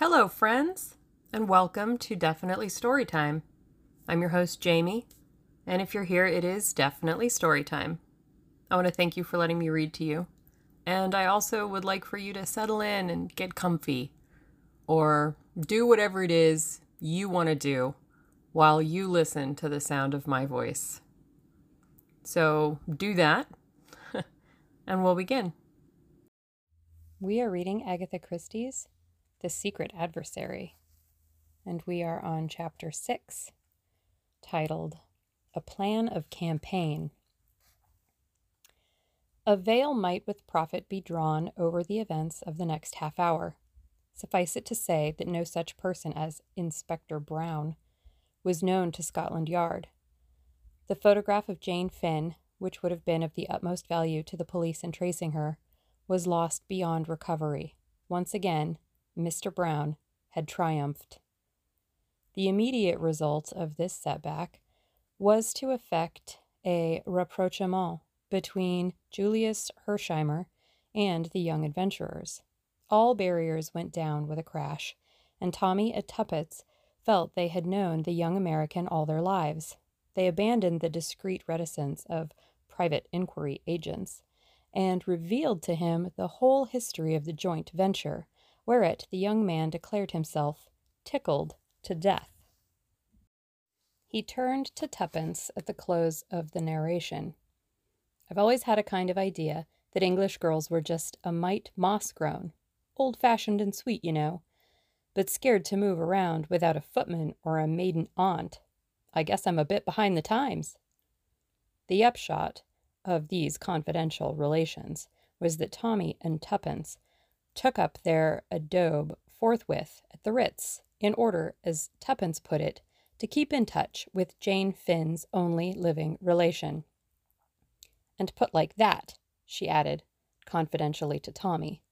Hello, friends, and welcome to Definitely Storytime. I'm your host, Jamie, and if you're here, it is definitely storytime. I want to thank you for letting me read to you, and I also would like for you to settle in and get comfy, or do whatever it is you want to do while you listen to the sound of my voice. So do that, and we'll begin. We are reading Agatha Christie's The Secret Adversary, and we are on chapter 6, titled A Plan of Campaign. A veil might with profit be drawn over the events of the next half hour. Suffice it to say that no such person as Inspector Brown was known to Scotland Yard. The photograph of Jane Finn, which would have been of the utmost value to the police in tracing her, was lost beyond recovery. Once again, Mr. Brown had triumphed. The immediate result of this setback was to effect a rapprochement between Julius Hersheimmer and the young adventurers. All barriers went down with a crash, and Tommy and Tuppence felt they had known the young American all their lives. They abandoned the discreet reticence of private inquiry agents and revealed to him the whole history of the joint venture, whereat the young man declared himself tickled to death. He turned to Tuppence at the close of the narration. I've always had a kind of idea that English girls were just a mite moss grown, old fashioned and sweet, you know, but scared to move around without a footman or a maiden aunt. I guess I'm a bit behind the times. The upshot of these confidential relations was that Tommy and Tuppence took up their adobe forthwith at the Ritz, in order, as Tuppence put it, to keep in touch with Jane Finn's only living relation. And put like that, she added confidentially to Tommy,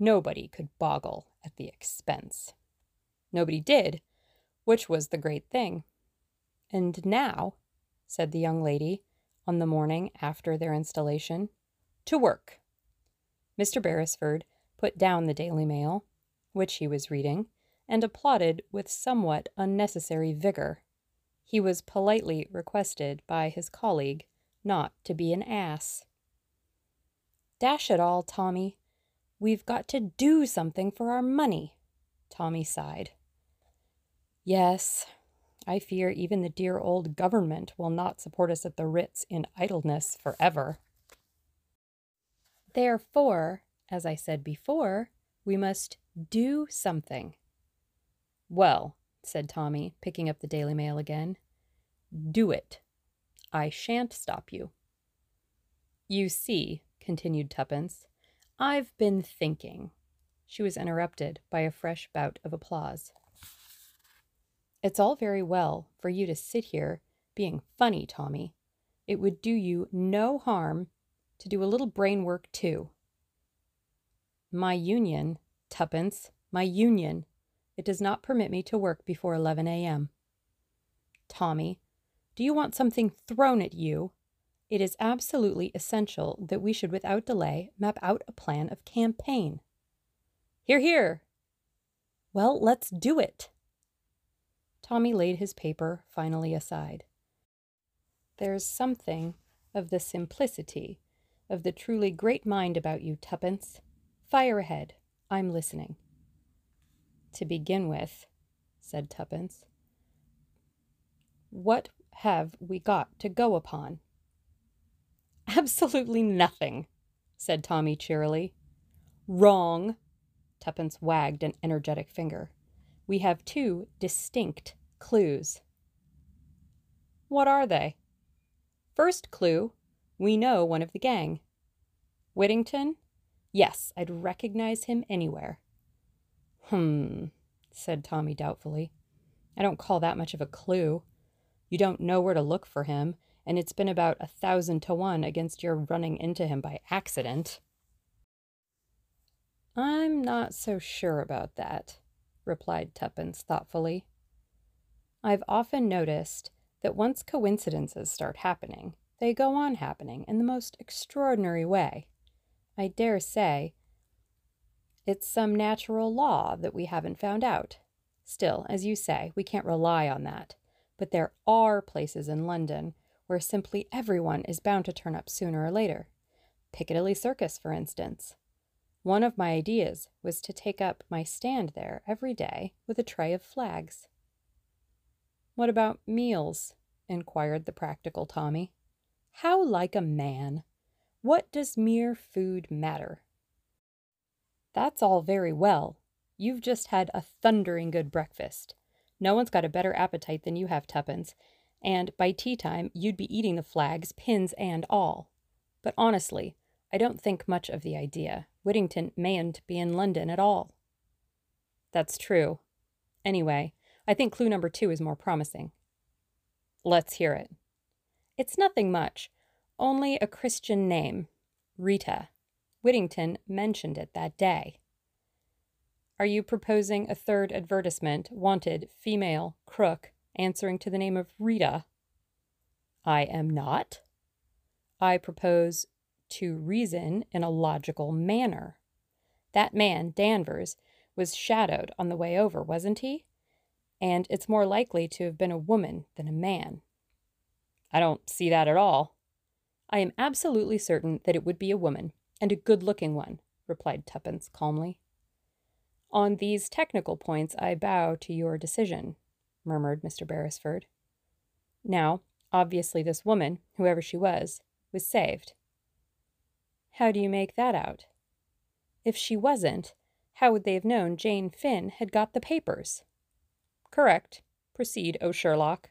nobody could boggle at the expense. Nobody did, which was the great thing. And now, said the young lady, on the morning after their installation. To work. Mr. Beresford put down the Daily Mail, which he was reading, and applauded with somewhat unnecessary vigor. He was politely requested by his colleague not to be an ass. Dash it all, Tommy. We've got to do something for our money, Tommy sighed. Yes, I fear even the dear old government will not support us at the Ritz in idleness forever. Therefore, as I said before, we must do something. Well, said Tommy, picking up the Daily Mail again, do it. I shan't stop you. You see, continued Tuppence, I've been thinking. She was interrupted by a fresh bout of applause. It's all very well for you to sit here being funny, Tommy. It would do you no harm to do a little brain work, too. My union, Tuppence, my union. It does not permit me to work before 11 a.m. Tommy, do you want something thrown at you? It is absolutely essential that we should, without delay, map out a plan of campaign. Hear, hear. Well, let's do it. Tommy laid his paper finally aside. There's something of the simplicity of the truly great mind about you, Tuppence. Fire ahead. I'm listening. To begin with, said Tuppence, what have we got to go upon? Absolutely nothing, said Tommy cheerily. Wrong. Tuppence wagged an energetic finger. We have two distinct clues. What are they? First clue we know one of the gang. Whittington? Yes, I'd recognize him anywhere. Hmm, said Tommy doubtfully. I don't call that much of a clue. You don't know where to look for him, and it's been about a thousand to one against your running into him by accident. I'm not so sure about that, replied Tuppence thoughtfully. I've often noticed that once coincidences start happening, they go on happening in the most extraordinary way. I dare say It's some natural law that we haven't found out. Still, as you say, we can't rely on that. But there are places in London where simply everyone is bound to turn up sooner or later. Piccadilly Circus, for instance. One of my ideas was to take up my stand there every day with a tray of flags. What about meals? inquired the practical Tommy. How like a man! What does mere food matter? That's all very well. You've just had a thundering good breakfast. No one's got a better appetite than you have, Tuppence, and by tea time you'd be eating the flags, pins, and all. But honestly, I don't think much of the idea. Whittington mayn't be in London at all. That's true. Anyway, I think clue number two is more promising. Let's hear it. It's nothing much, only a Christian name Rita. Whittington mentioned it that day. Are you proposing a third advertisement? Wanted female crook answering to the name of Rita. I am not. I propose to reason in a logical manner. That man, Danvers, was shadowed on the way over, wasn't he? And it's more likely to have been a woman than a man. I don't see that at all. I am absolutely certain that it would be a woman, and a good looking one, replied Tuppence calmly. On these technical points I bow to your decision, murmured Mr. Beresford. Now, obviously, this woman, whoever she was, was saved. How do you make that out? If she wasn't, how would they have known Jane Finn had got the papers? Correct. Proceed, O Sherlock.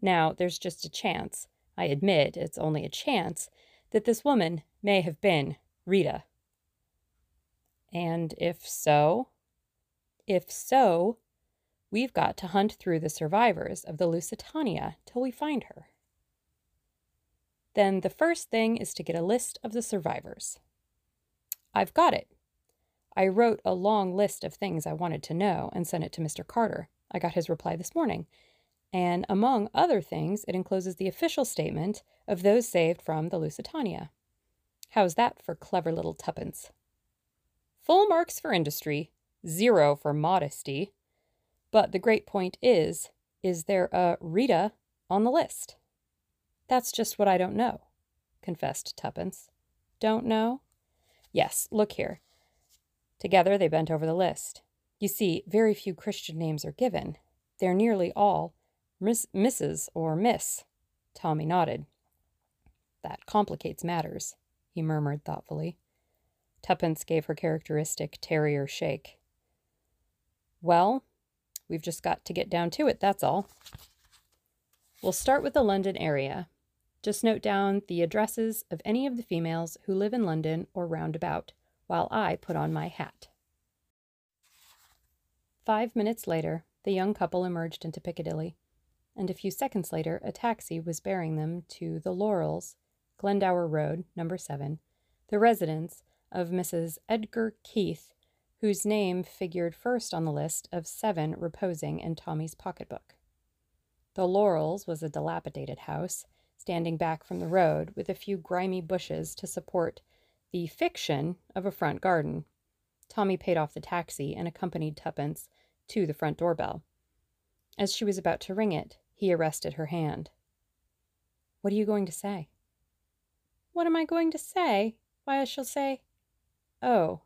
Now, there's just a chance, I admit it's only a chance, that this woman may have been Rita. And if so? If so, We've got to hunt through the survivors of the Lusitania till we find her. Then the first thing is to get a list of the survivors. I've got it. I wrote a long list of things I wanted to know and sent it to Mr. Carter. I got his reply this morning. And among other things, it encloses the official statement of those saved from the Lusitania. How's that for clever little tuppence? Full marks for industry, zero for modesty, but the great point is is there a Rita on the list? That's just what I don't know, confessed Tuppence. Don't know? Yes, look here. Together they bent over the list. You see, very few Christian names are given. They're nearly all Miss, Mrs. or Miss. Tommy nodded. That complicates matters, he murmured thoughtfully. Tuppence gave her characteristic terrier shake. Well, We've just got to get down to it, that's all. We'll start with the London area. Just note down the addresses of any of the females who live in London or round about, while I put on my hat. Five minutes later, the young couple emerged into Piccadilly, and a few seconds later, a taxi was bearing them to the Laurels, Glendower Road, number 7, the residence of Mrs. Edgar Keith whose name figured first on the list of seven reposing in Tommy's pocketbook. The Laurels was a dilapidated house, standing back from the road with a few grimy bushes to support the fiction of a front garden. Tommy paid off the taxi and accompanied Tuppence to the front doorbell. As she was about to ring it, he arrested her hand. What are you going to say? What am I going to say? Why, I shall say, Oh,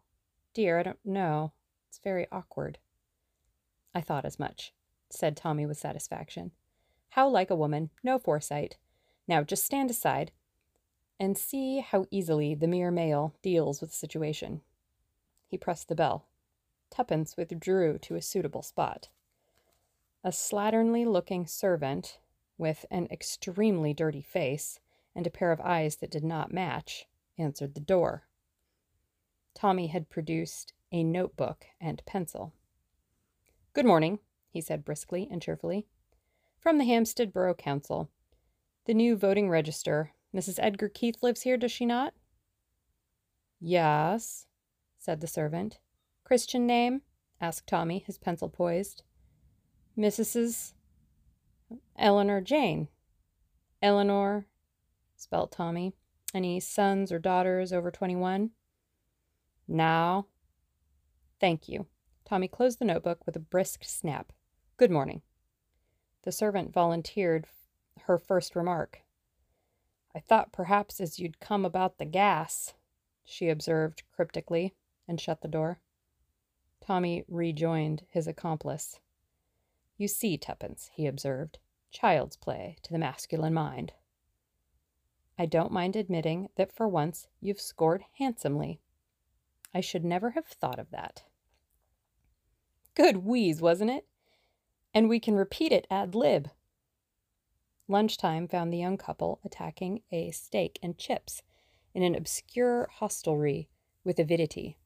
Dear, I don't know. It's very awkward. I thought as much, said Tommy with satisfaction. How like a woman, no foresight. Now just stand aside and see how easily the mere male deals with the situation. He pressed the bell. Tuppence withdrew to a suitable spot. A slatternly looking servant, with an extremely dirty face and a pair of eyes that did not match, answered the door. Tommy had produced a notebook and pencil. Good morning, he said briskly and cheerfully. From the Hampstead Borough Council. The new voting register. Mrs. Edgar Keith lives here, does she not? Yes, said the servant. Christian name? asked Tommy, his pencil poised. Mrs. Eleanor Jane. Eleanor, spelt Tommy. Any sons or daughters over twenty one? Now, Thank you. Tommy closed the notebook with a brisk snap. Good morning. The servant volunteered her first remark. I thought perhaps as you'd come about the gas, she observed cryptically, and shut the door. Tommy rejoined his accomplice. You see, Tuppence, he observed, child's play to the masculine mind. I don't mind admitting that for once you've scored handsomely. I should never have thought of that. Good wheeze, wasn't it? And we can repeat it ad lib. Lunchtime found the young couple attacking a steak and chips in an obscure hostelry with avidity.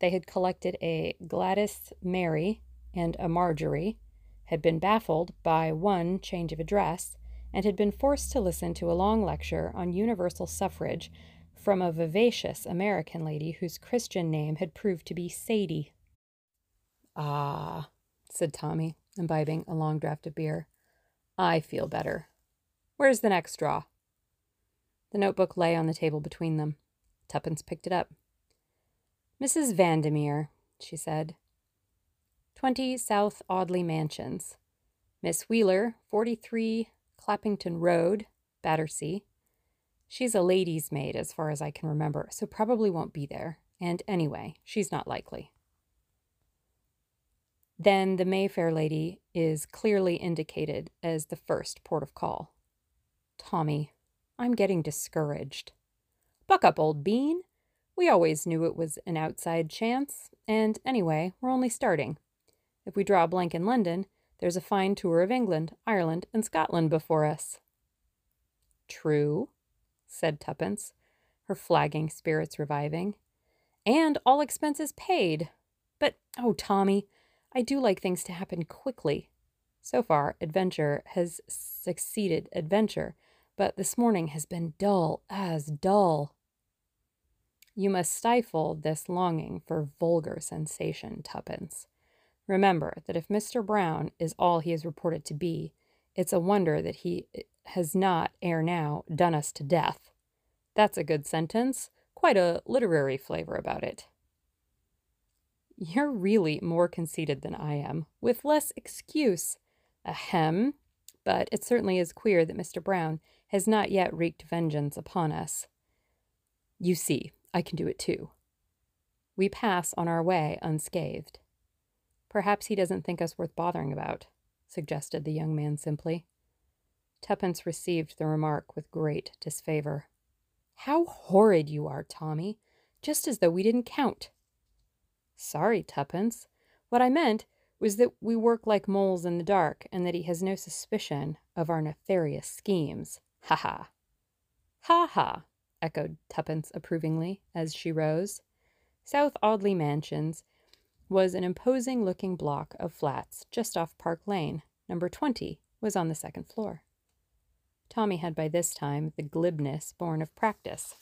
They had collected a Gladys Mary and a Marjorie, had been baffled by one change of address, and had been forced to listen to a long lecture on universal suffrage from a vivacious American lady whose Christian name had proved to be Sadie. Ah, said Tommy, imbibing a long draught of beer. I feel better. Where's the next straw? The notebook lay on the table between them. Tuppence picked it up. Mrs. Vandemeyer, she said. Twenty South Audley Mansions. Miss Wheeler, 43 Clappington Road, Battersea. She's a lady's maid, as far as I can remember, so probably won't be there. And anyway, she's not likely. Then the Mayfair lady is clearly indicated as the first port of call. Tommy, I'm getting discouraged. Buck up, old bean. We always knew it was an outside chance, and anyway, we're only starting. If we draw a blank in London, there's a fine tour of England, Ireland, and Scotland before us. True, said Tuppence, her flagging spirits reviving. And all expenses paid. But, oh, Tommy, I do like things to happen quickly. So far, adventure has succeeded adventure, but this morning has been dull as dull. You must stifle this longing for vulgar sensation, Tuppence. Remember that if Mr. Brown is all he is reported to be, it's a wonder that he eh, has not, ere now, done us to death. That's a good sentence, quite a literary flavor about it. You're really more conceited than I am, with less excuse. Ahem, but it certainly is queer that Mr. Brown has not yet wreaked vengeance upon us. You see, I can do it too. We pass on our way unscathed. Perhaps he doesn't think us worth bothering about, suggested the young man simply. Tuppence received the remark with great disfavor. How horrid you are, Tommy! Just as though we didn't count. Sorry, Tuppence. What I meant was that we work like moles in the dark, and that he has no suspicion of our nefarious schemes. Ha ha. Ha ha, echoed Tuppence approvingly as she rose. South Audley Mansions was an imposing looking block of flats just off Park Lane. Number 20 was on the second floor. Tommy had by this time the glibness born of practice.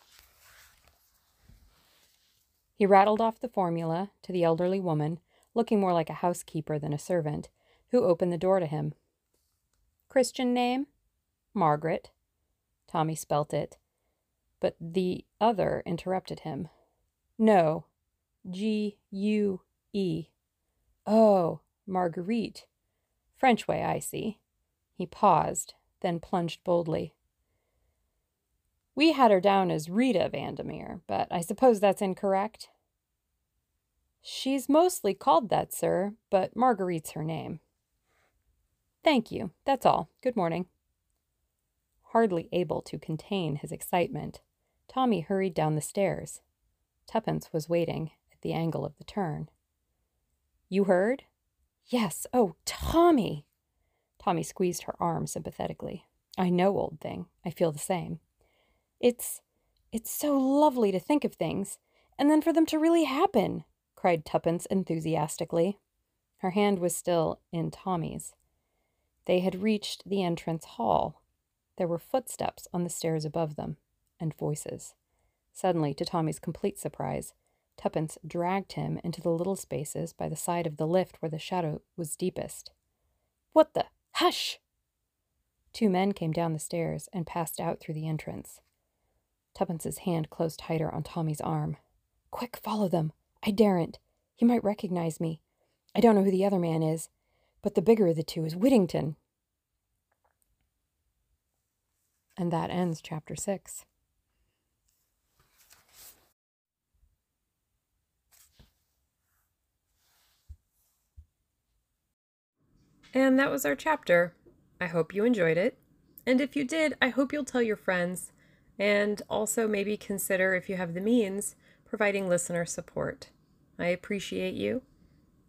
He rattled off the formula to the elderly woman, looking more like a housekeeper than a servant, who opened the door to him. Christian name? Margaret. Tommy spelt it, but the other interrupted him. No, G U E. Oh, Marguerite. French way, I see. He paused, then plunged boldly. We had her down as Rita Vandemeyer, but I suppose that's incorrect. She's mostly called that, sir, but Marguerite's her name. Thank you. That's all. Good morning. Hardly able to contain his excitement, Tommy hurried down the stairs. Tuppence was waiting at the angle of the turn. You heard? Yes. Oh, Tommy! Tommy squeezed her arm sympathetically. I know, old thing. I feel the same. It's. it's so lovely to think of things, and then for them to really happen, cried Tuppence enthusiastically. Her hand was still in Tommy's. They had reached the entrance hall. There were footsteps on the stairs above them, and voices. Suddenly, to Tommy's complete surprise, Tuppence dragged him into the little spaces by the side of the lift where the shadow was deepest. What the? Hush! Two men came down the stairs and passed out through the entrance. Tuppence's hand closed tighter on Tommy's arm. Quick, follow them. I daren't. He might recognize me. I don't know who the other man is, but the bigger of the two is Whittington. And that ends chapter six. And that was our chapter. I hope you enjoyed it. And if you did, I hope you'll tell your friends and also maybe consider, if you have the means, providing listener support. I appreciate you,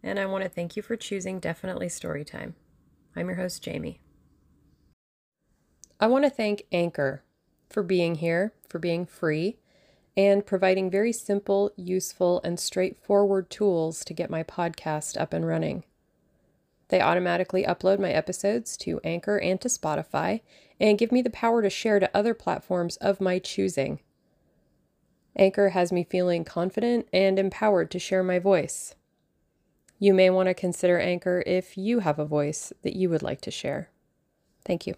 and I want to thank you for choosing Definitely Storytime. I'm your host, Jamie. I want to thank Anchor for being here, for being free, and providing very simple, useful, and straightforward tools to get my podcast up and running. They automatically upload my episodes to Anchor and to Spotify and give me the power to share to other platforms of my choosing. Anchor has me feeling confident and empowered to share my voice. You may want to consider Anchor if you have a voice that you would like to share. Thank you.